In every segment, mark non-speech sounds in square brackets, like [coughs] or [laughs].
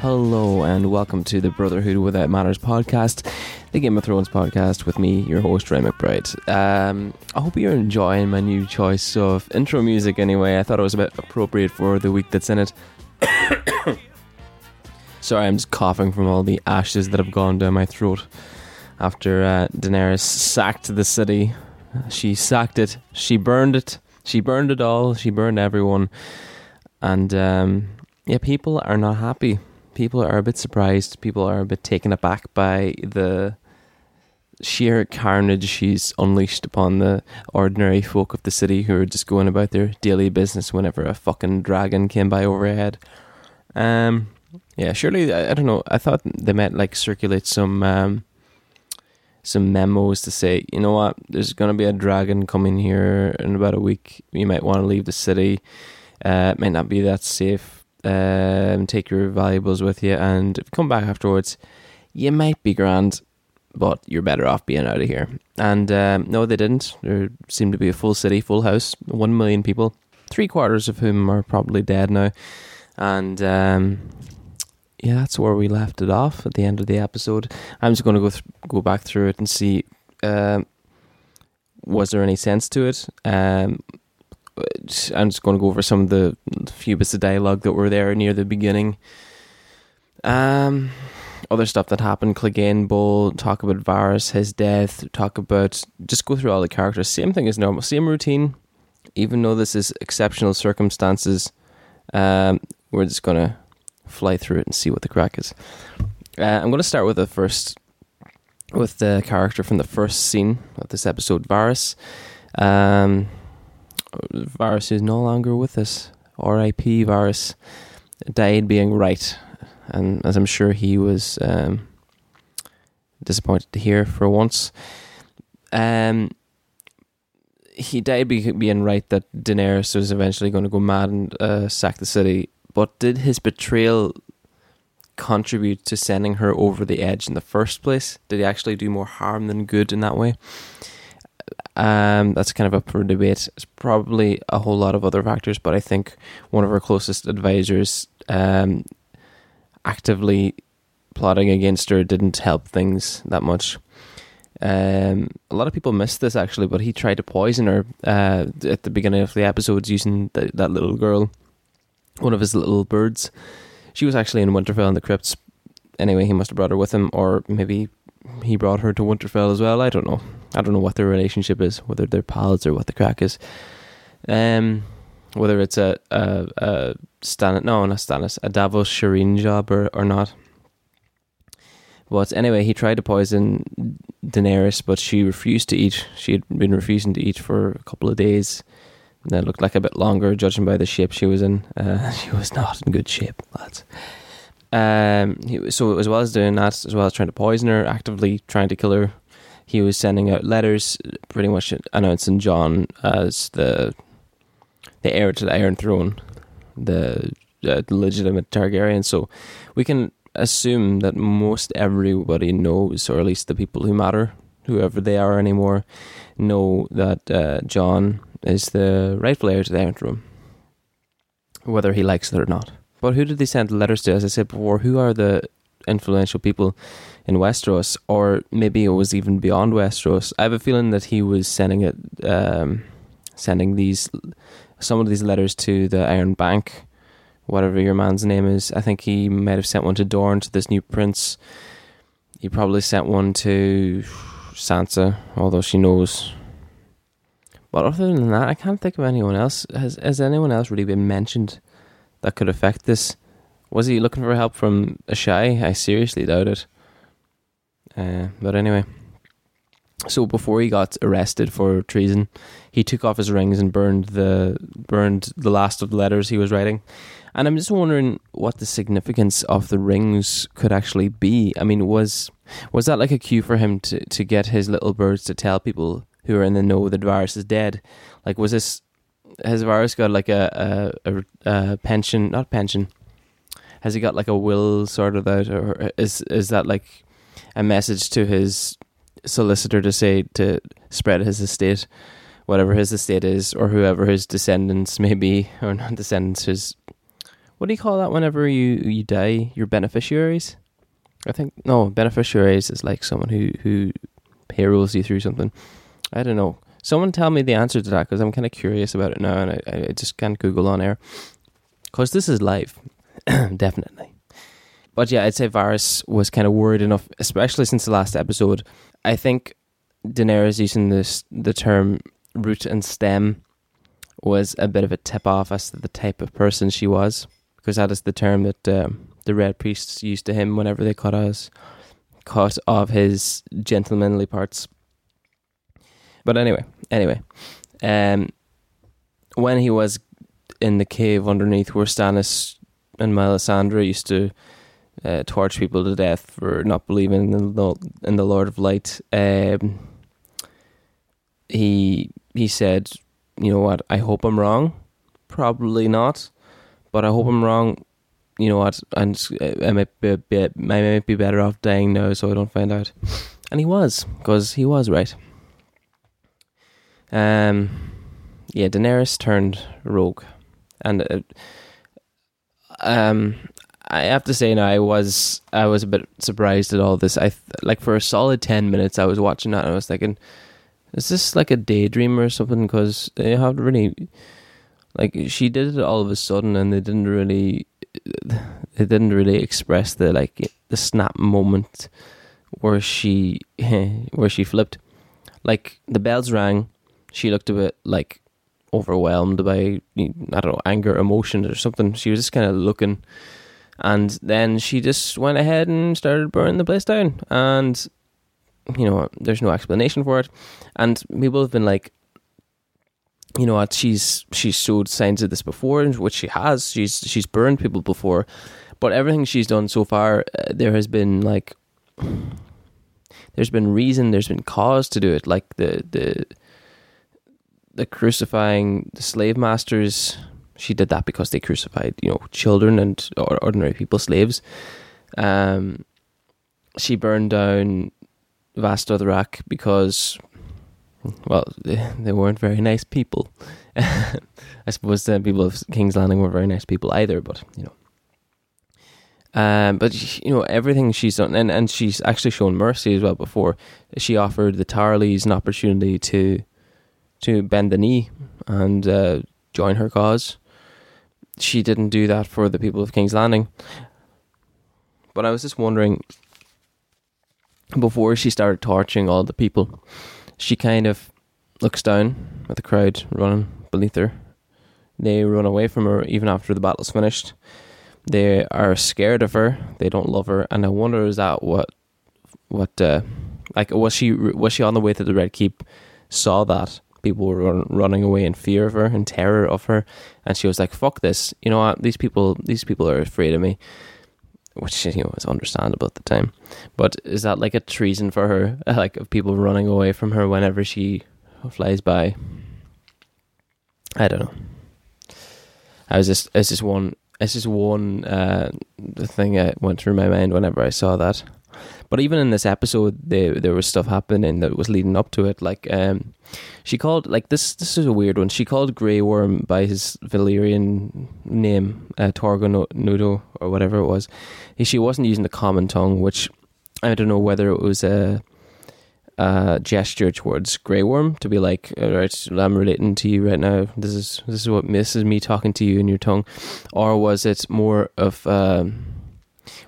Hello and welcome to the Brotherhood Without Manners podcast, the Game of Thrones podcast with me, your host Ray McBride. Um, I hope you're enjoying my new choice of intro music. Anyway, I thought it was a bit appropriate for the week that's in it. [coughs] Sorry, I'm just coughing from all the ashes that have gone down my throat after uh, Daenerys sacked the city. She sacked it. She burned it. She burned it all. She burned everyone. And um, yeah, people are not happy people are a bit surprised. People are a bit taken aback by the sheer carnage she's unleashed upon the ordinary folk of the city who are just going about their daily business whenever a fucking dragon came by overhead. Um, yeah, surely I, I don't know. I thought they might like circulate some um, some memos to say, you know what, there's going to be a dragon coming here in about a week. You might want to leave the city. Uh, it might not be that safe um, take your valuables with you, and if you come back afterwards, you might be grand, but you're better off being out of here. And um, no, they didn't. There seemed to be a full city, full house, one million people, three quarters of whom are probably dead now. And um, yeah, that's where we left it off at the end of the episode. I'm just going to go th- go back through it and see. Um, was there any sense to it? Um, I'm just going to go over some of the few bits of dialogue that were there near the beginning. Um, other stuff that happened, Clegane Bowl, talk about Varys, his death, talk about just go through all the characters. Same thing as normal, same routine. Even though this is exceptional circumstances, um, we're just gonna fly through it and see what the crack is. Uh, I'm gonna start with the first, with the character from the first scene of this episode, Varys. Um, Varys is no longer with us. R.I.P. Varys died being right, and as I'm sure he was um, disappointed to hear for once. Um, he died be- being right that Daenerys was eventually going to go mad and uh, sack the city. But did his betrayal contribute to sending her over the edge in the first place? Did he actually do more harm than good in that way? Um, that's kind of up for debate. It's probably a whole lot of other factors, but I think one of our closest advisors um, actively plotting against her didn't help things that much. Um, a lot of people missed this actually, but he tried to poison her uh, at the beginning of the episodes using that little girl, one of his little birds. She was actually in Winterfell in the crypts. Anyway, he must have brought her with him, or maybe he brought her to Winterfell as well. I don't know. I don't know what their relationship is, whether they're pals or what the crack is. Um, whether it's a a, a Stan no not Stannis a Davos Shireen job or, or not. But anyway, he tried to poison Daenerys, but she refused to eat. She had been refusing to eat for a couple of days. And that looked like a bit longer, judging by the shape she was in. Uh, [laughs] she was not in good shape, lads. Um, so as well as doing that, as well as trying to poison her, actively trying to kill her, he was sending out letters, pretty much announcing Jon as the the heir to the Iron Throne, the, the legitimate Targaryen. So we can assume that most everybody knows, or at least the people who matter, whoever they are anymore, know that uh, Jon is the rightful heir to the Iron Throne, whether he likes it or not. But who did they send letters to? As I said before, who are the influential people in Westeros, or maybe it was even beyond Westeros? I have a feeling that he was sending it, um, sending these some of these letters to the Iron Bank, whatever your man's name is. I think he might have sent one to Dorne to this new prince. He probably sent one to Sansa, although she knows. But other than that, I can't think of anyone else. Has has anyone else really been mentioned? that could affect this. Was he looking for help from Asshai? I seriously doubt it. Uh, but anyway, so before he got arrested for treason, he took off his rings and burned the burned the last of the letters he was writing. And I'm just wondering what the significance of the rings could actually be. I mean, was was that like a cue for him to, to get his little birds to tell people who are in the know that Varys is dead? Like, was this has Varys got like a, a, a, pension? Not pension. Has he got like a will sorted out, or is is that like a message to his solicitor to say to spread his estate, whatever his estate is, or whoever his descendants may be, [laughs] or not descendants, his what do you call that whenever you you die? Your beneficiaries. I think no beneficiaries is like someone who who payrolls you through something. I don't know. Someone tell me the answer to that because I'm kind of curious about it now, and I, I just can't Google on air because this is live, [clears throat] definitely. But yeah, I'd say Varys was kind of worried enough, especially since the last episode. I think Daenerys using this the term root and stem was a bit of a tip off as to the type of person she was, because that is the term that um, the red priests used to him whenever they cut us cut off his gentlemanly parts. But anyway, anyway, um, when he was in the cave underneath where Stannis and Melisandre used to uh, torch people to death for not believing in the in the Lord of Light, um, he he said, "You know what? I hope I'm wrong. Probably not, but I hope I'm wrong. You know what? And I might be, be I might be better off dying now, so I don't find out." And he was, because he was right. Um, yeah, Daenerys turned rogue, and uh, um, I have to say now I was I was a bit surprised at all this. I like for a solid ten minutes I was watching that and I was thinking, is this like a daydream or something? Because they have really like she did it all of a sudden and they didn't really they didn't really express the like the snap moment where she [laughs] where she flipped. Like the bells rang she looked a bit like overwhelmed by I don't know anger, emotion, or something. She was just kind of looking, and then she just went ahead and started burning the place down. And you know, there's no explanation for it. And people have been like, you know what? She's she's showed signs of this before, which she has. She's she's burned people before, but everything she's done so far, uh, there has been like. There's been reason, there's been cause to do it. Like the the the crucifying the slave masters, she did that because they crucified, you know, children and ordinary people, slaves. Um, she burned down Vaes Dothrak because, well, they, they weren't very nice people. [laughs] I suppose the people of King's Landing weren't very nice people either, but you know. Um, but you know everything she's done, and, and she's actually shown mercy as well. Before she offered the Tarleys an opportunity to to bend the knee and uh, join her cause. She didn't do that for the people of King's Landing. But I was just wondering, before she started torching all the people, she kind of looks down at the crowd running beneath her. They run away from her even after the battle's finished. They are scared of her. They don't love her, and I wonder is that what, what, uh, like was she was she on the way to the Red Keep, saw that, people were running away in fear of her and terror of her. And she was like fuck this. You know what? These people these people are afraid of me. Which [laughs] you know was understandable at the time. But is that like a treason for her? [laughs] Like of people running away from her whenever she flies by? I don't know. I was just it's just one it's just one uh, thing that went through my mind whenever i saw that but even in this episode, there there was stuff happening that was leading up to it. Like um, she called like this. This is a weird one. She called Grey Worm by his Valyrian name, uh, Torgo Nudho or whatever it was. She wasn't using the common tongue, which I don't know whether it was a. Gesture towards Grey Worm to be like, all right, I'm relating to you right now. This is this is what this is me talking to you in your tongue, or was it more of um,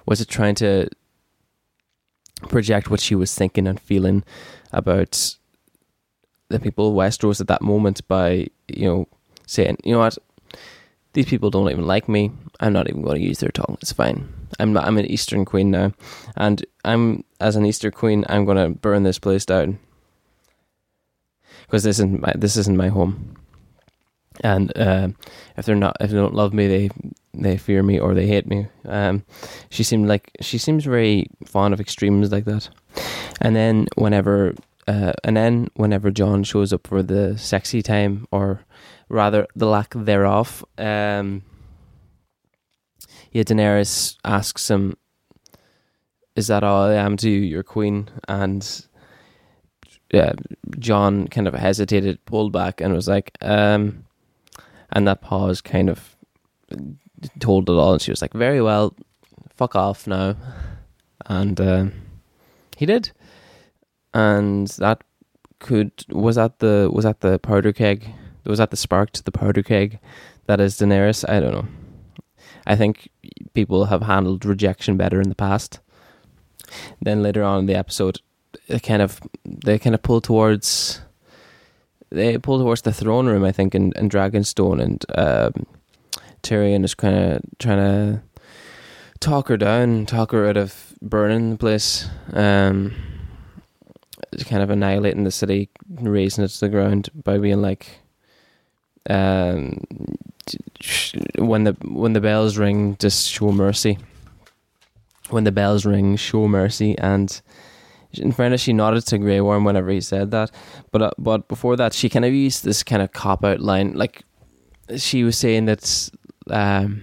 was it trying to project what she was thinking and feeling about the people of Westeros at that moment by, you know, saying, you know what, these people don't even like me. I'm not even going to use their tongue. It's fine. I'm not, I'm an Eastern Queen now, and I'm as an Eastern Queen, I'm going to burn this place down because this isn't my this isn't my home. And uh, if they're not, if they don't love me, they they fear me or they hate me. Um, she seemed like she seems very fond of extremes like that. And then whenever, uh, and then whenever Jon shows up for the sexy time, or rather the lack thereof, um, yeah, Daenerys asks him, "Is that all I am to you, your queen?" And uh, Jon kind of hesitated, pulled back, and was like, um, and that pause kind of told it all, and she was like, "Very well, fuck off now," and uh, he did, and that could was that the was that the powder keg was that the spark to the powder keg that is Daenerys. I don't know. I think people have handled rejection better in the past. Then later on in the episode, they kind of they kind of pull towards they pull towards the throne room. I think in, in Dragonstone, and um, Tyrion is kind of trying to talk her down, talk her out of burning the place, um, kind of annihilating the city, razing it to the ground by being like, um, when the when the bells ring, just show mercy. When the bells ring, show mercy, and in fairness, she nodded to Grey Worm whenever he said that. But uh, but before that, she kind of used this kind of cop out line, like she was saying that um,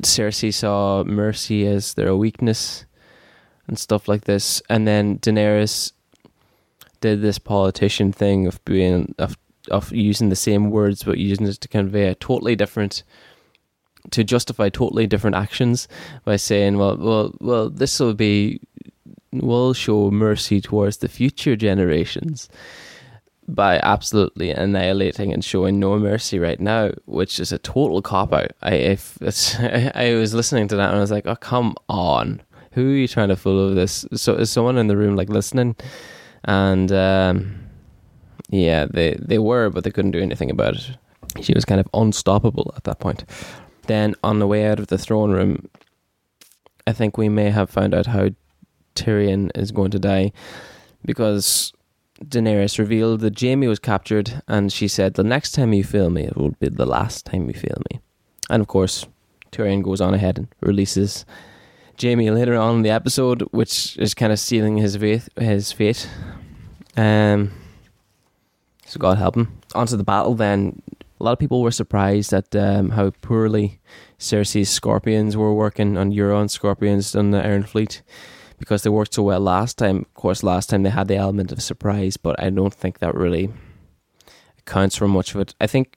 Cersei saw mercy as their weakness and stuff like this, and then Daenerys did this politician thing of being of of using the same words but using it to convey a totally different to justify totally different actions by saying, well, well, well, this will be will show mercy towards the future generations by absolutely annihilating and showing no mercy right now, which is a total cop out. I if [laughs] I was listening to that and I was like, oh come on, who are you trying to fool with this? So is someone in the room like listening? And um, yeah, they they were, but they couldn't do anything about it. She was kind of unstoppable at that point. Then on the way out of the throne room, I think we may have found out how Tyrion is going to die because Daenerys revealed that Jaime was captured and she said, The next time you feel me, it will be the last time you feel me. And of course, Tyrion goes on ahead and releases Jaime later on in the episode, which is kind of sealing his fate. His fate. Um, so God help him. Onto the battle then. A lot of people were surprised at um, how poorly Cersei's scorpions were working on Euron scorpions on the Iron Fleet because they worked so well last time. Of course, last time they had the element of surprise, but I don't think that really accounts for much of it. I think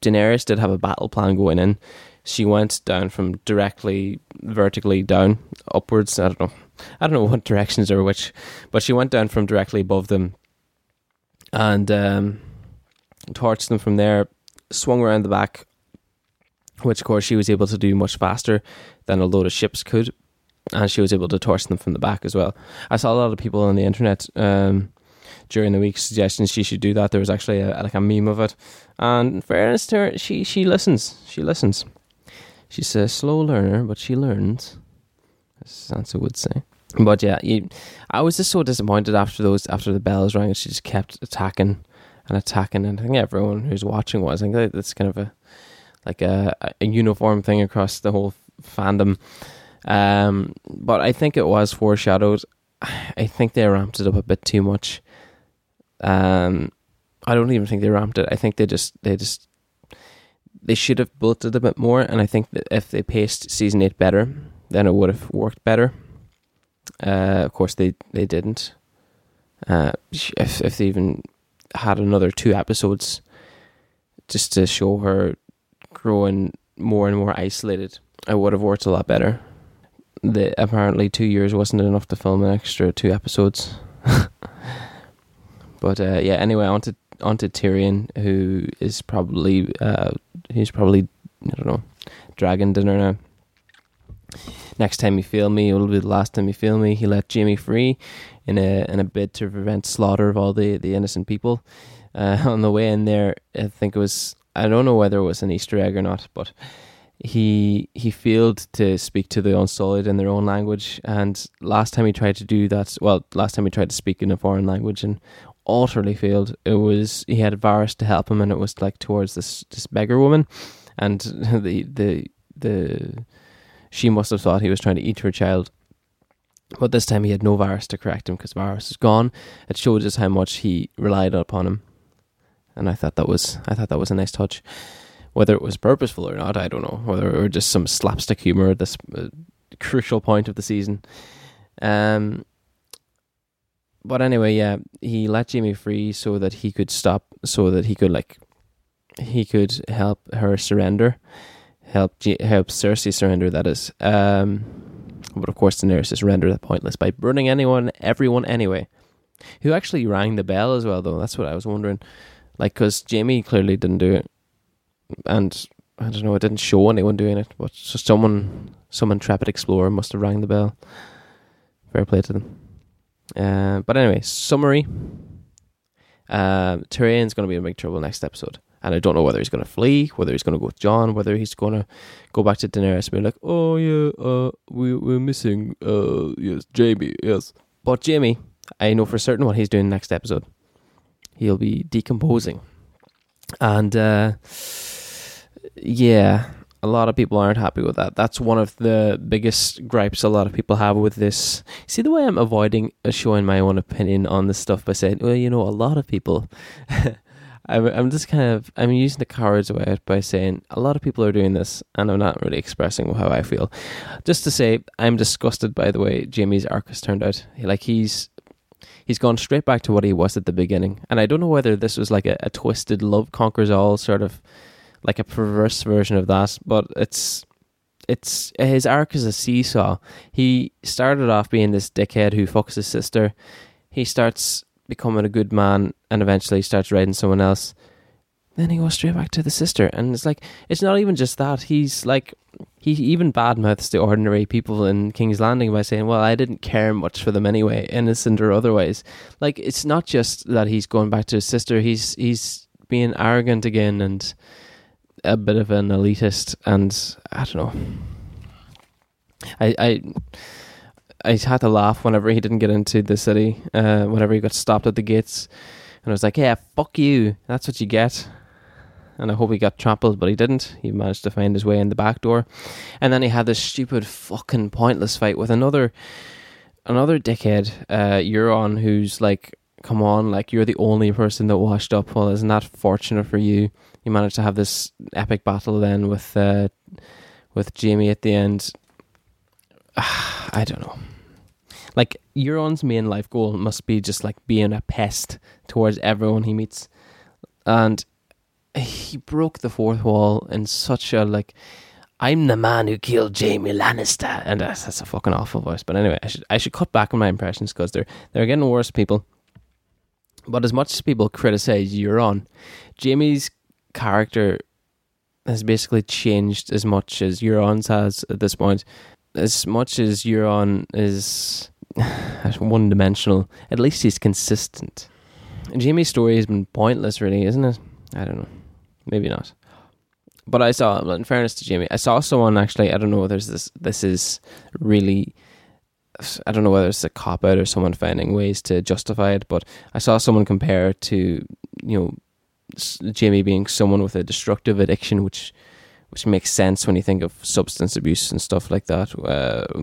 Daenerys did have a battle plan going in. She went down from directly vertically down upwards. I don't know. I don't know [laughs] what directions are which, but she went down from directly above them and um, torched them from there. Swung around the back, which of course she was able to do much faster than a load of ships could and she was able to torch them from the back as well. I saw a lot of people on the internet um, during the week suggesting she should do that. There was actually a, like a meme of it, and in fairness to her, she she listens. She listens. She's a slow learner, but she learns, as Sansa would say. But yeah, you, I was just so disappointed after those after the bells rang, and she just kept attacking and attacking, and I think everyone who's watching was. I think that's kind of a like a, a uniform thing across the whole fandom. Um, but I think it was foreshadowed. I think they ramped it up a bit too much. Um, I don't even think they ramped it. I think they just they just they should have built it a bit more. And I think that if they paced season eight better, then it would have worked better. Uh, of course, they they didn't. Uh, if if they even had another two episodes, just to show her growing more and more isolated, it would have worked a lot better that apparently two years wasn't enough to film an extra two episodes. [laughs] but uh, yeah, anyway, onto onto Tyrion, who is probably uh, he's probably I don't know dragon dinner now. Next time you feel me, it will be the last time you feel me. He let Jaime free in a in a bid to prevent slaughter of all the, the innocent people. Uh, [laughs] on the way in there, I think it was I don't know whether it was an Easter egg or not, but he he failed to speak to the Unsullied in their own language. And last time he tried to do that, well, last time he tried to speak in a foreign language and utterly failed. It was he had Varys to help him, and it was like towards this this beggar woman, and [laughs] the the the she must have thought he was trying to eat her child. But this time he had no Varys to correct him because Varys is gone. It showed just how much he relied upon him, and I thought that was I thought that was a nice touch. Whether it was purposeful or not, I don't know. Whether was just some slapstick humor at this uh, crucial point of the season. Um, but anyway, yeah, he let Jaime free so that he could stop, so that he could like, he could help her surrender. help G- help Cersei surrender. That is, um, but of course Daenerys is rendered pointless by burning anyone, everyone anyway. Who actually rang the bell as well, though? That's what I was wondering. Like, because Jaime clearly didn't do it, and I don't know, it didn't show anyone doing it, but so someone, some intrepid explorer must have rang the bell. Fair play to them. Uh, but anyway, summary. Uh, Tyrion's going to be in big trouble next episode. And I don't know whether he's going to flee, whether he's going to go with Jon, whether he's going to go back to Daenerys and be like, oh, yeah, uh, we, we're missing, uh, yes, Jaime, yes. But Jaime, I know for certain what he's doing next episode. He'll be decomposing. And, uh, yeah, a lot of people aren't happy with that. That's one of the biggest gripes a lot of people have with this. See the way I'm avoiding showing my own opinion on this stuff by saying, well, you know, a lot of people. [laughs] I'm, just kind of I'm using the coward's way by saying a lot of people are doing this, and I'm not really expressing how I feel. Just to say, I'm disgusted by the way Jaime's arc has turned out. Like he's he's gone straight back to what he was at the beginning, and I don't know whether this was like a, a twisted love conquers all sort of like a perverse version of that, but it's it's his arc is a seesaw. He started off being this dickhead who fucks his sister. He starts becoming a good man and eventually starts writing someone else. Then he goes straight back to the sister, and it's like it's not even just that. He's like he even badmouths the ordinary people in King's Landing by saying, "Well, I didn't care much for them anyway, innocent or otherwise." Like it's not just that he's going back to his sister. He's he's being arrogant again and a bit of an elitist, and I don't know. I I I had to laugh whenever he didn't get into the city. Uh, whenever he got stopped at the gates, and I was like, "Yeah, fuck you. That's what you get." And I hope he got trampled, but he didn't. He managed to find his way in the back door, and then he had this stupid, fucking pointless fight with another, another dickhead, uh, Euron, who's like, "Come on, like you're the only person that washed up. Well, isn't that fortunate for you?" You manage to have this epic battle then with uh, with Jaime at the end. [sighs] I don't know. Like Euron's main life goal must be just like being a pest towards everyone he meets, and he broke the fourth wall in such a like. I'm the man who killed Jaime Lannister, and that's, that's a fucking awful voice. But anyway, I should I should cut back on my impressions because they're they're getting worse, people. But as much as people criticize Euron, Jaime's character has basically changed as much as Euron's has at this point. As much as Euron is [sighs] one dimensional, at least he's consistent. Jaime's story has been pointless, really, isn't it? I don't know. Maybe not. But I saw, in fairness to Jaime, I saw someone actually. I don't know whether this this is really. I don't know whether it's a cop out or someone finding ways to justify it, but I saw someone compare to you know Jaime being someone with a destructive addiction, which which makes sense when you think of substance abuse and stuff like that uh,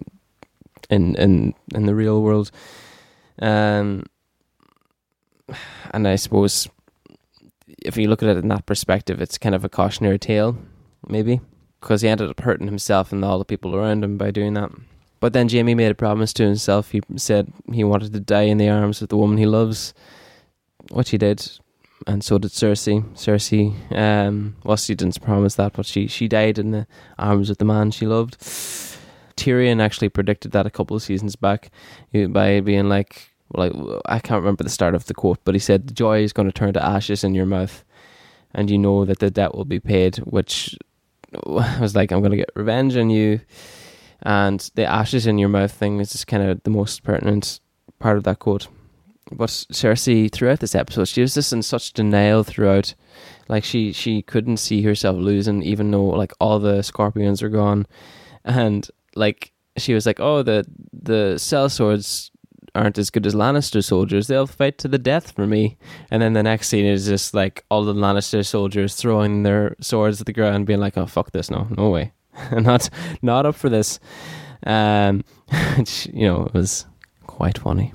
in in in the real world. Um, and I suppose if you look at it in that perspective, it's kind of a cautionary tale, maybe, because he ended up hurting himself and all the people around him by doing that. But then Jaime made a promise to himself. He said he wanted to die in the arms of the woman he loves, which he did and so did Cersei. Cersei, um, well, she didn't promise that, but she she died in the arms of the man she loved. Tyrion actually predicted that a couple of seasons back by being like, like I can't remember the start of the quote, but he said, "The "Joy is going to turn to ashes in your mouth, and you know that the debt will be paid." Which I [laughs] was like, "I'm going to get revenge on you," and the ashes in your mouth thing is just kind of the most pertinent part of that quote but Cersei throughout this episode, she was just in such denial throughout. Like she she couldn't see herself losing, even though like all the scorpions are gone, and like she was like, oh the the sellswords aren't as good as Lannister soldiers. They'll fight to the death for me. And then the next scene is just like all the Lannister soldiers throwing their swords at the ground, being like, "Oh fuck this! No, no way, [laughs] not not up for this." Um, [laughs] you know, it was quite funny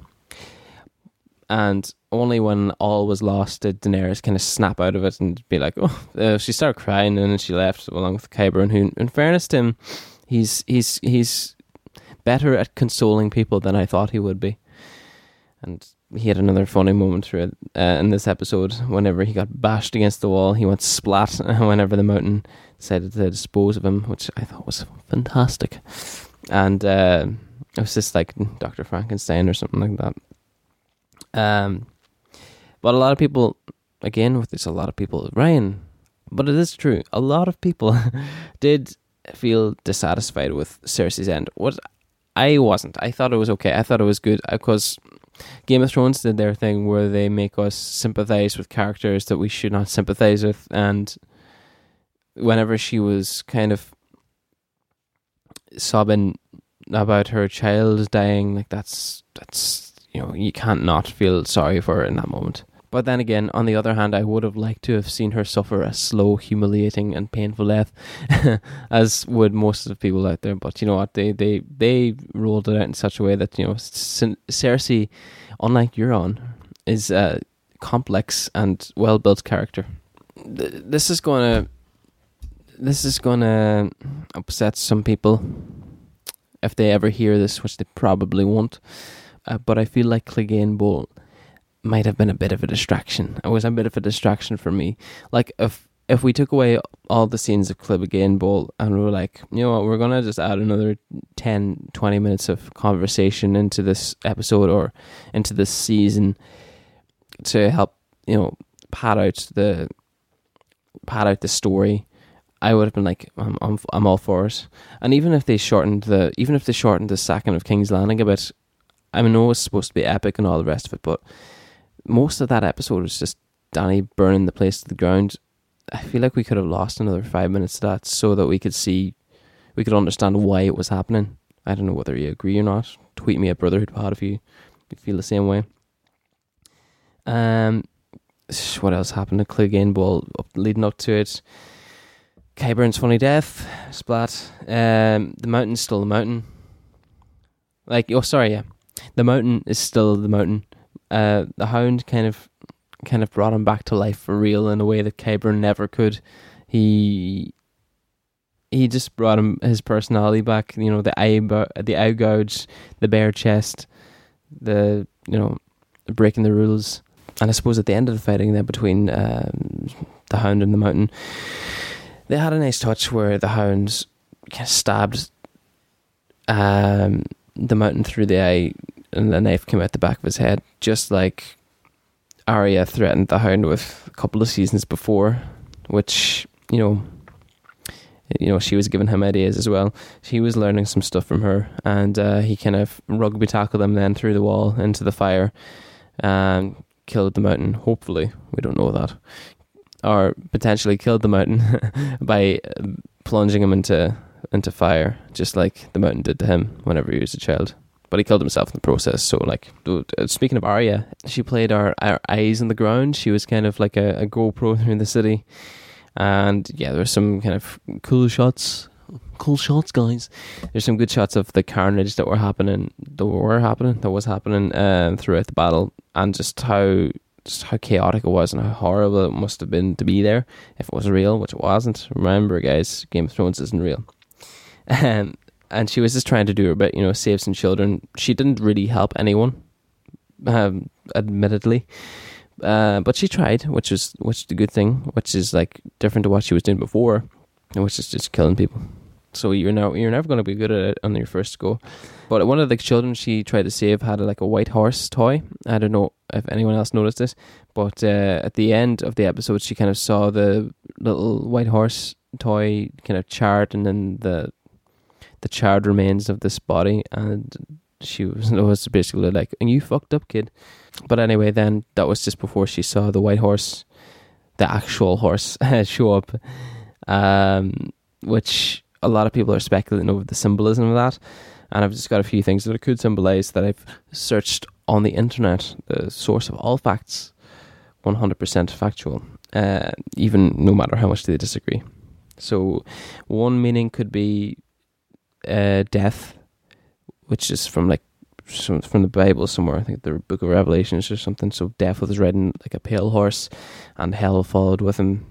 and only when all was lost did Daenerys kind of snap out of it and be like, "Oh," uh, she started crying and then she left along with Qyburn. Who, in fairness to him, he's he's he's better at consoling people than I thought he would be. And he had another funny moment through it uh, in this episode. Whenever he got bashed against the wall, he went splat. [laughs] Whenever the mountain decided to dispose of him, which I thought was fantastic, and uh, it was just like Doctor Frankenstein or something like that. Um, but a lot of people, again, with this, a lot of people, Ryan, but it is true. A lot of people [laughs] did feel dissatisfied with Cersei's end. What I wasn't. I thought it was okay. I thought it was good because Game of Thrones did their thing where they make us sympathize with characters that we should not sympathize with, and whenever she was kind of sobbing about her child dying, like that's that's you know you can't not feel sorry for her in that moment. But then again, on the other hand, I would have liked to have seen her suffer a slow, humiliating, and painful death, [laughs] as would most of the people out there. But you know what? They they they rolled it out in such a way that you know Cersei, unlike Euron, is a complex and well built character. This is gonna this is gonna upset some people if they ever hear this, which they probably won't. Uh, but I feel like Clegane Bowl might have been a bit of a distraction. It was a bit of a distraction for me. Like if if we took away all the scenes of Clegane Bowl and we were like, you know what, we're gonna just add another 10, 20 minutes of conversation into this episode or into this season to help, you know, pad out the pad out the story. I would have been like, I'm, I'm, I'm all for it. And even if they shortened the, even if they shortened the second of King's Landing a bit, I know it's supposed to be epic and all the rest of it, but most of that episode was just Dany burning the place to the ground. I feel like we could have lost another five minutes of that so that we could see, we could understand why it was happening. I don't know whether you agree or not. Tweet me at Brotherhood Pod if you, you feel the same way. Um, what else happened to Clegane Bowl leading up to it? Qyburn's funny death, splat. Um, the mountain's still the mountain. Like, oh, sorry, yeah, the mountain is still the mountain uh, the Hound kind of kind of brought him back to life for real in a way that Qyburn never could. He he just brought him his personality back. You know, the eye the eye gouge, the bare chest, the you know breaking the rules. And I suppose at the end of the fighting there between um, the Hound and the Mountain, they had a nice touch where the Hound kind of stabbed um, the Mountain through the eye and the knife came out the back of his head, just like Arya threatened the Hound with a couple of seasons before, which you know, you know, she was giving him ideas as well. She was learning some stuff from her, and uh, he kind of rugby tackled them then through the wall into the fire, and killed the mountain. Hopefully, we don't know that, or potentially killed the mountain [laughs] by plunging him into into fire, just like the mountain did to him whenever he was a child but he killed himself in the process. So, like, uh, speaking of Arya, she played our, our eyes on the ground. She was kind of like a, a GoPro [laughs] through the city, and yeah, there were some kind of cool shots. Cool shots, guys. There's some good shots of the carnage that were happening, that were happening, that was happening uh, throughout the battle, and just how just how chaotic it was and how horrible it must have been to be there if it was real, which it wasn't. Remember, guys, Game of Thrones isn't real. Um, and she was just trying to do her bit, you know, save some children. She didn't really help anyone, um, admittedly, uh, but she tried, which was which is a good thing, which is like different to what she was doing before, which is just killing people. So you're now you're never going to be good at it on your first go. But one of the children she tried to save had like a white horse toy. I don't know if anyone else noticed this, but uh, at the end of the episode, she kind of saw the little white horse toy kind of charred, and then the the charred remains of this body, and she was, [laughs] was basically like, "And you fucked up, kid." But anyway, then that was just before she saw the white horse, the actual horse, [laughs] show up, um, which a lot of people are speculating over the symbolism of that. And I've just got a few things that it could symbolize that I've searched on the internet, the source of all facts, 100% factual, uh, even no matter how much they disagree. So, one meaning could be uh, death, which is from like from the Bible somewhere. I think the Book of Revelations or something. So death was riding like a pale horse, and hell followed with him.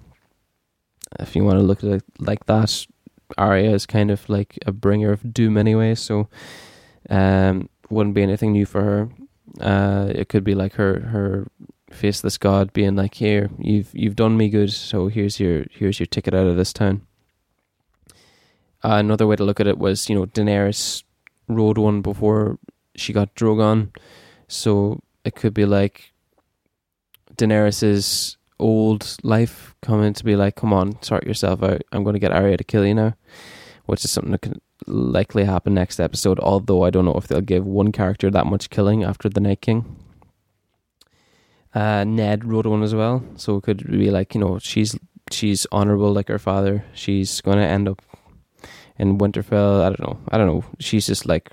If you want to look at it like that, Arya is kind of like a bringer of doom anyway. So um, wouldn't be anything new for her. Uh, it could be like her her faceless god being like, "Here, you've you've done me good, so here's your here's your ticket out of this town." Uh, another way to look at it was, you know, Daenerys rode one before she got Drogon, so it could be like Daenerys's old life coming to be like, "Come on, sort yourself out. I'm going to get Arya to kill you now," which is something that could likely happen next episode. Although I don't know if they'll give one character that much killing after the Night King. Uh, Ned wrote one as well, so it could be like you know she's she's honorable like her father. She's going to end up in Winterfell. I don't know. I don't know. She's just like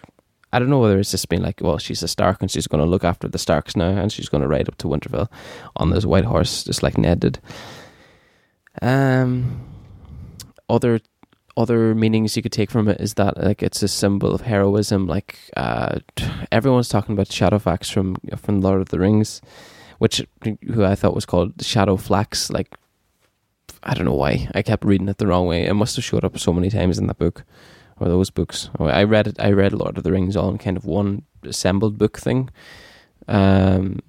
I don't know whether it's just been like, well, she's a Stark and she's going to look after the Starks now, and she's going to ride up to Winterfell on this white horse, just like Ned did. Um, other other meanings you could take from it is that like it's a symbol of heroism. Like uh, everyone's talking about Shadowfax from from Lord of the Rings, which who I thought was called Shadowflax. Like I don't know why I kept reading it the wrong way. It must have showed up so many times in that book or those books. Oh, I read it. I read Lord of the Rings all in kind of one assembled book thing, um,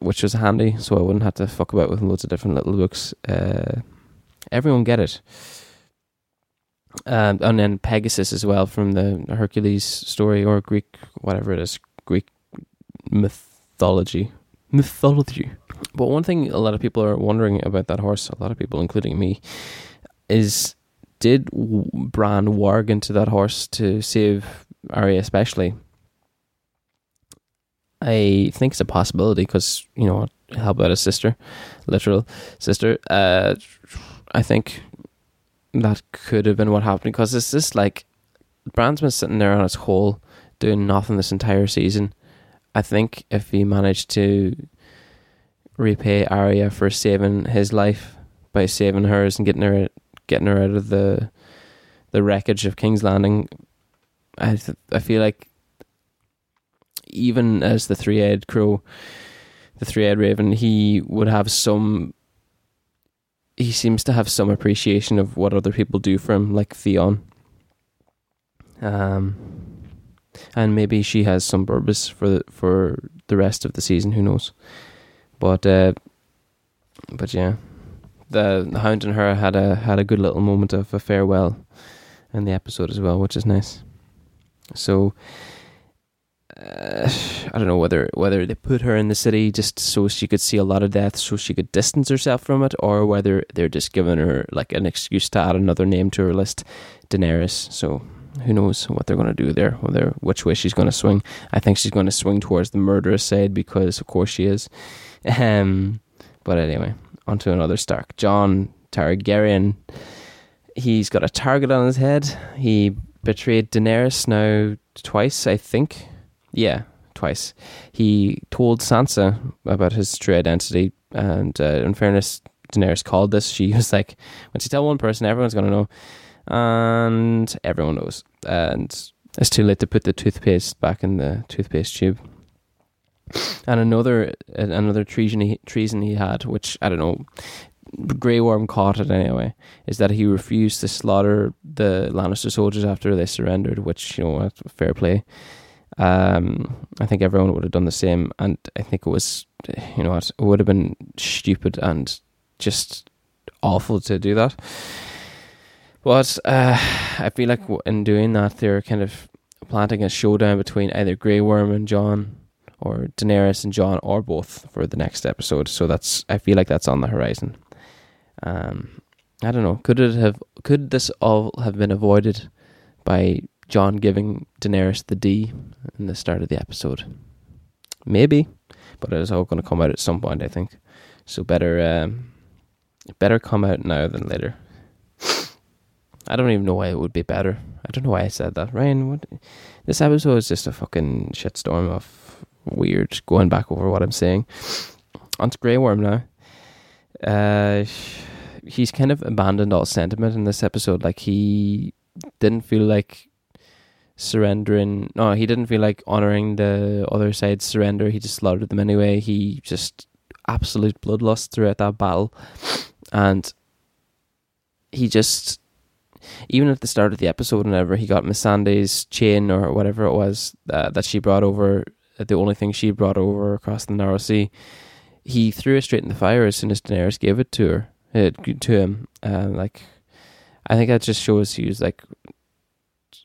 which was handy, so I wouldn't have to fuck about with loads of different little books. Uh, everyone get it. Um, and then Pegasus as well from the Hercules story or Greek, whatever it is, Greek mythology. Mythology. But one thing a lot of people are wondering about that horse, a lot of people, including me, is did Bran warg into that horse to save Arya, especially? I think it's a possibility because you know help out a sister, literal sister. Uh, I think that could have been what happened because it's just like Bran's been sitting there on his hole doing nothing this entire season. I think if he managed to repay Arya for saving his life by saving hers and getting her getting her out of the the wreckage of King's Landing. I th- I feel like even as the three eyed crow, the three eyed raven, he would have some. He seems to have some appreciation of what other people do for him, like Theon. Um, and maybe she has some purpose for the, for the rest of the season. Who knows? But uh, but yeah the, the Hound and her had a had a good little moment of a farewell in the episode as well, which is nice. So uh, I don't know whether whether they put her in the city just so she could see a lot of death, so she could distance herself from it, or whether they're just giving her like an excuse to add another name to her list, Daenerys. So who knows what they're going to do there, whether which way she's going to swing. I think she's going to swing towards the murderous side because, of course, she is. Um, but anyway, onto another Stark. Jon Targaryen. He's got a target on his head. He betrayed Daenerys now twice, I think. Yeah, twice. He told Sansa about his true identity, and uh, in fairness, Daenerys called this. She [laughs] was like, when you tell one person, everyone's going to know, and everyone knows. And it's too late to put the toothpaste back in the toothpaste tube. And another another treason he, treason he had, which I don't know, Grey Worm caught it anyway, is that he refused to slaughter the Lannister soldiers after they surrendered, which you know, fair play. Um, I think everyone would have done the same, and I think it was, you know, what, it would have been stupid and just awful to do that. But uh, I feel like in doing that, they're kind of planting a showdown between either Grey Worm and Jon, or Daenerys and Jon, or both for the next episode. So that's I feel like that's on the horizon. Um, I don't know. Could it have? Could this all have been avoided by Jon giving Daenerys the D in the start of the episode? Maybe, but it is all going to come out at some point. I think. So better, um, better come out now than later. I don't even know why it would be better. I don't know why I said that. Ryan, what? This episode is just a fucking shitstorm of weird going back over what I'm saying. On to Grey Worm now. Uh, he's kind of abandoned all sentiment in this episode. Like he didn't feel like surrendering. No, he didn't feel like honoring the other side's surrender. He just slaughtered them anyway. He just absolute bloodlust throughout that battle, and he just even at the start of the episode, whenever he got Miss Missandei's chain or whatever it was uh, that she brought over the only thing she brought over across the narrow sea. He threw it straight in the fire as soon as Daenerys gave it to her, uh, to him. Uh, like, I think that just shows he was like,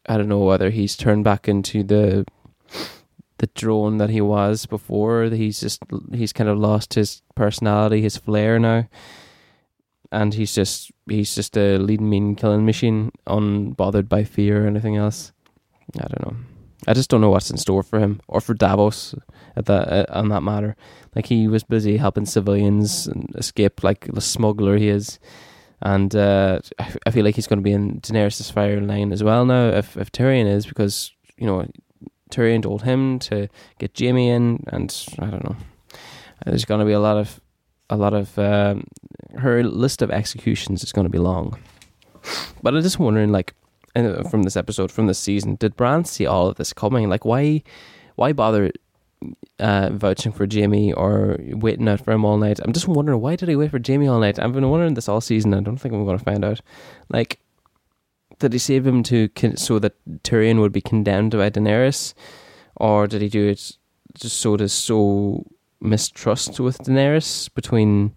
I don't know whether he's turned back into the the drone that he was before. He's just he's kind of lost his personality, his flair now, and he's just he's just a leading mean killing machine, unbothered by fear or anything else. I don't know. I just don't know what's in store for him or for Davos at that uh, on that matter. Like he was busy helping civilians escape, like the smuggler he is, and uh, feel like he's going to be in Daenerys' firing line as well now. If if Tyrion is because you know Tyrion told him to get Jaime in, and I don't know. There's going to be a lot of a lot of um, her list of executions is going to be long. But I'm just wondering, like, from this episode, from this season, did Bran see all of this coming? Like, why, why bother uh, vouching for Jaime or waiting out for him all night? I'm just wondering why did he wait for Jaime all night? I've been wondering this all season. I don't think I'm going to find out. Like, did he save him to so that Tyrion would be condemned by Daenerys, or did he do it just so to sow mistrust with Daenerys between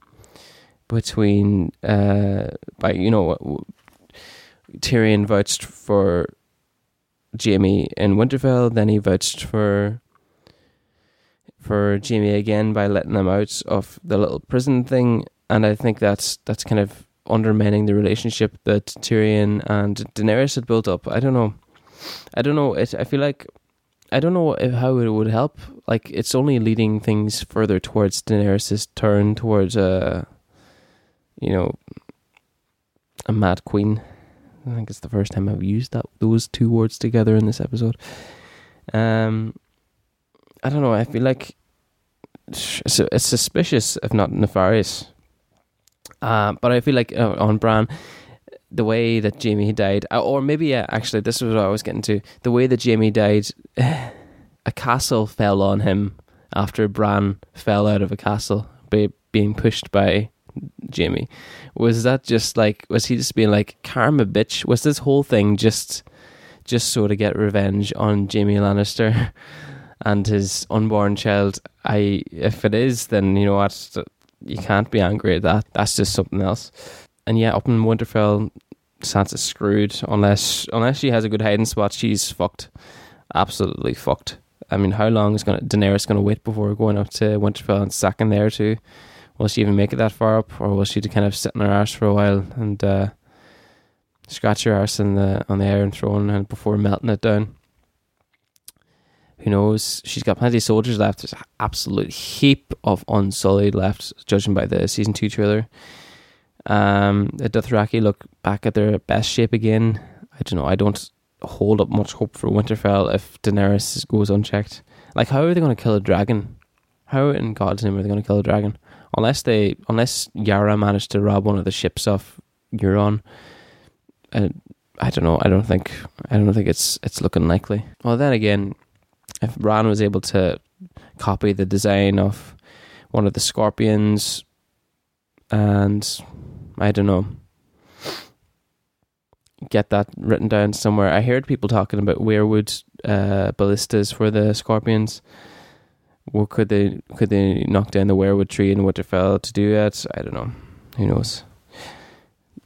between uh by you know Tyrion vouched for Jaime in Winterfell, then he vouched for for Jaime again by letting them out of the little prison thing, and I think that's that's kind of undermining the relationship that Tyrion and Daenerys had built up. I don't know. I don't know. It, I feel like I don't know how it would help. Like it's only leading things further towards Daenerys' turn towards a, uh, you know, a mad queen. I think it's the first time I've used that those two words together in this episode. Um, I don't know. I feel like it's, it's suspicious, if not nefarious, uh, but I feel like uh, on Bran, the way that Jaime died, uh, or maybe yeah, actually, this was what I was getting to. The way that Jaime died, [sighs] a castle fell on him after Bran fell out of a castle by being pushed by Jaime. Was that just like was he just being like karma bitch? Was this whole thing just just so to get revenge on Jaime Lannister [laughs] and his unborn child? I if it is, then you know what you can't be angry at that. That's just something else. And yeah, up in Winterfell, Sansa's screwed unless unless she has a good hiding spot. She's fucked, absolutely fucked. I mean, how long is gonna Daenerys gonna wait before going up to Winterfell and sacking there too? Will she even make it that far up, or will she just kind of sit in her arse for a while and uh, scratch her arse in the on the Iron Throne and before melting it down? Who knows? She's got plenty of soldiers left. There's an absolute heap of Unsullied left, judging by the season two trailer. Um, the Dothraki look back at their best shape again. I don't know. I don't hold up much hope for Winterfell if Daenerys goes unchecked. Like, how are they going to kill a dragon? How in God's name are they going to kill the dragon? Unless they, unless Yara managed to rob one of the ships off Euron. Uh, I don't know. I don't think. I don't think it's it's looking likely. Well, then again, if Bran was able to copy the design of one of the scorpions, and I don't know, get that written down somewhere. I heard people talking about weirwood uh, ballistas for the scorpions. Well, could they could they knock down the weirwood tree in Winterfell to do it? I don't know. Who knows?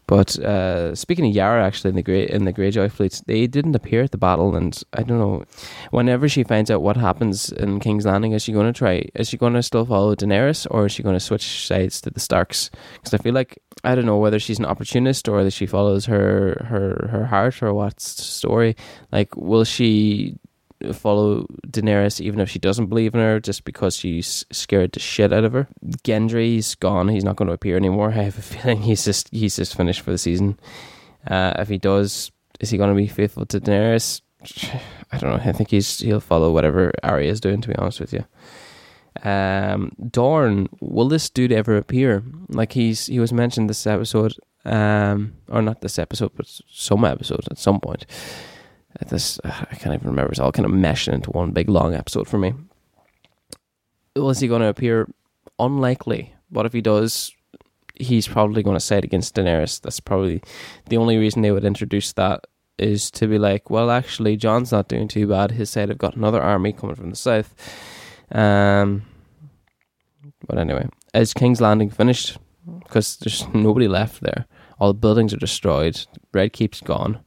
But uh, speaking of Yara, actually in the Grey in the Greyjoy fleets, they didn't appear at the battle, and I don't know. Whenever she finds out what happens in King's Landing, is she going to try? Is she going to still follow Daenerys, or is she going to switch sides to the Starks? Because I feel like I don't know whether she's an opportunist or that she follows her her her heart or what's story. Like, will she follow Daenerys even if she doesn't believe in her just because she's scared the shit out of her. Gendry's gone. He's not going to appear anymore. [laughs] I have a feeling he's just he's just finished for the season. Uh, if he does, is he going to be faithful to Daenerys? [sighs] I don't know. I think he's he'll follow whatever Arya is doing. To be honest with you. Um, Dorne, will this dude ever appear? Like he's he was mentioned this episode, um, or not this episode, but some episode at some point this I can't even remember. It's all kind of meshing into one big long episode for me. Is he going to appear? Unlikely. But if he does? He's probably going to side against Daenerys. That's probably the only reason they would introduce that is to be like, well, actually, Jon's not doing too bad. His side have got another army coming from the south. Um, but anyway, is King's Landing finished? Because there's nobody left there. All the buildings are destroyed. Red Keep's gone.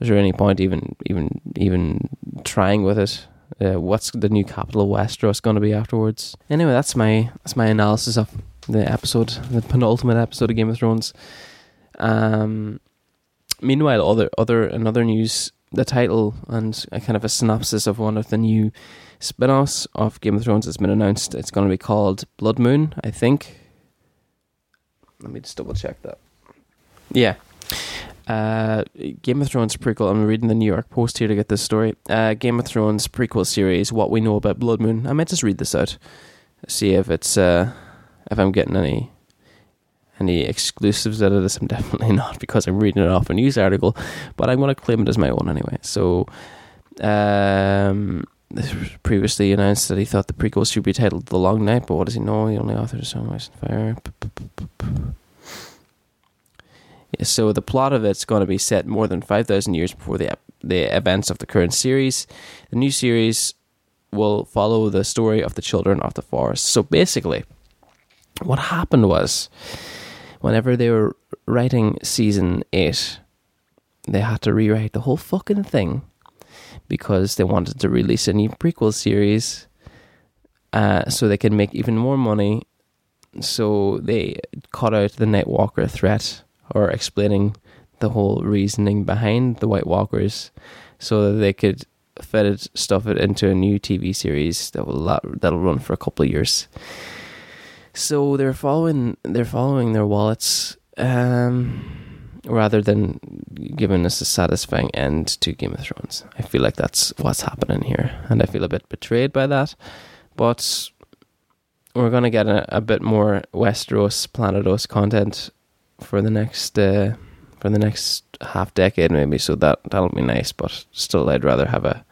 Is there any point even even even trying with it? Uh, what's the new capital of Westeros going to be afterwards? Anyway, that's my that's my analysis of the episode, the penultimate episode of Game of Thrones. Um, meanwhile, other other another news, the title and a kind of a synopsis of one of the new spin-offs of Game of Thrones has been announced. It's going to be called Blood Moon, I think. Let me just double check that. Yeah. Uh, Game of Thrones prequel. I'm reading the New York Post here to get this story. Uh, Game of Thrones prequel series. What we know about Blood Moon. I might just read this out. See if it's uh, if I'm getting any any exclusives out of this. I'm [laughs] definitely not because I'm reading it off a news article, but I'm going to claim it as my own anyway. So, um, previously announced that he thought the prequel should be titled The Long Night, but what does he know? He only authored Song of Ice and Fire. So the plot of it's going to be set more than 5,000 years before the the events of the current series. The new series will follow the story of the children of the forest. So basically, what happened was whenever they were writing season 8, they had to rewrite the whole fucking thing because they wanted to release a new prequel series uh, so they could make even more money. So they cut out the Nightwalker threat or explaining the whole reasoning behind the White Walkers so that they could fit it, stuff it into a new TV series that will that'll run for a couple of years. So they're following they're following their wallets um, rather than giving us a satisfying end to Game of Thrones. I feel like that's what's happening here, and I feel a bit betrayed by that. But we're gonna get a, a bit more Westeros, Planetos content for the next uh, for the next half decade, maybe. So that that'll be nice. But still, I'd rather have a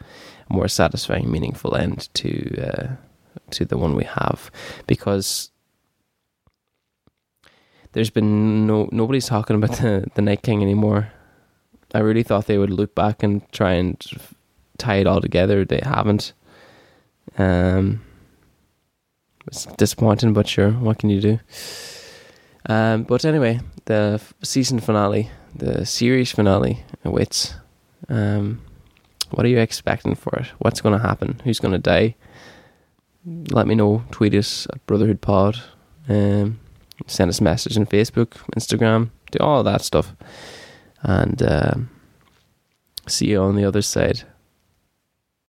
more satisfying, meaningful end to uh, to the one we have because there's been no nobody's talking about [laughs] the the Night King anymore. I really thought they would look back and try and tie it all together. They haven't. Um, it's disappointing, but sure, what can you do? Um, but anyway, the season finale, the series finale awaits. Um, what are you expecting for it? What's going to happen? Who's going to die? Let me know. Tweet us at Brotherhood Pod. Um, send us a message on Facebook, Instagram, do all that stuff. And uh, see you on the other side.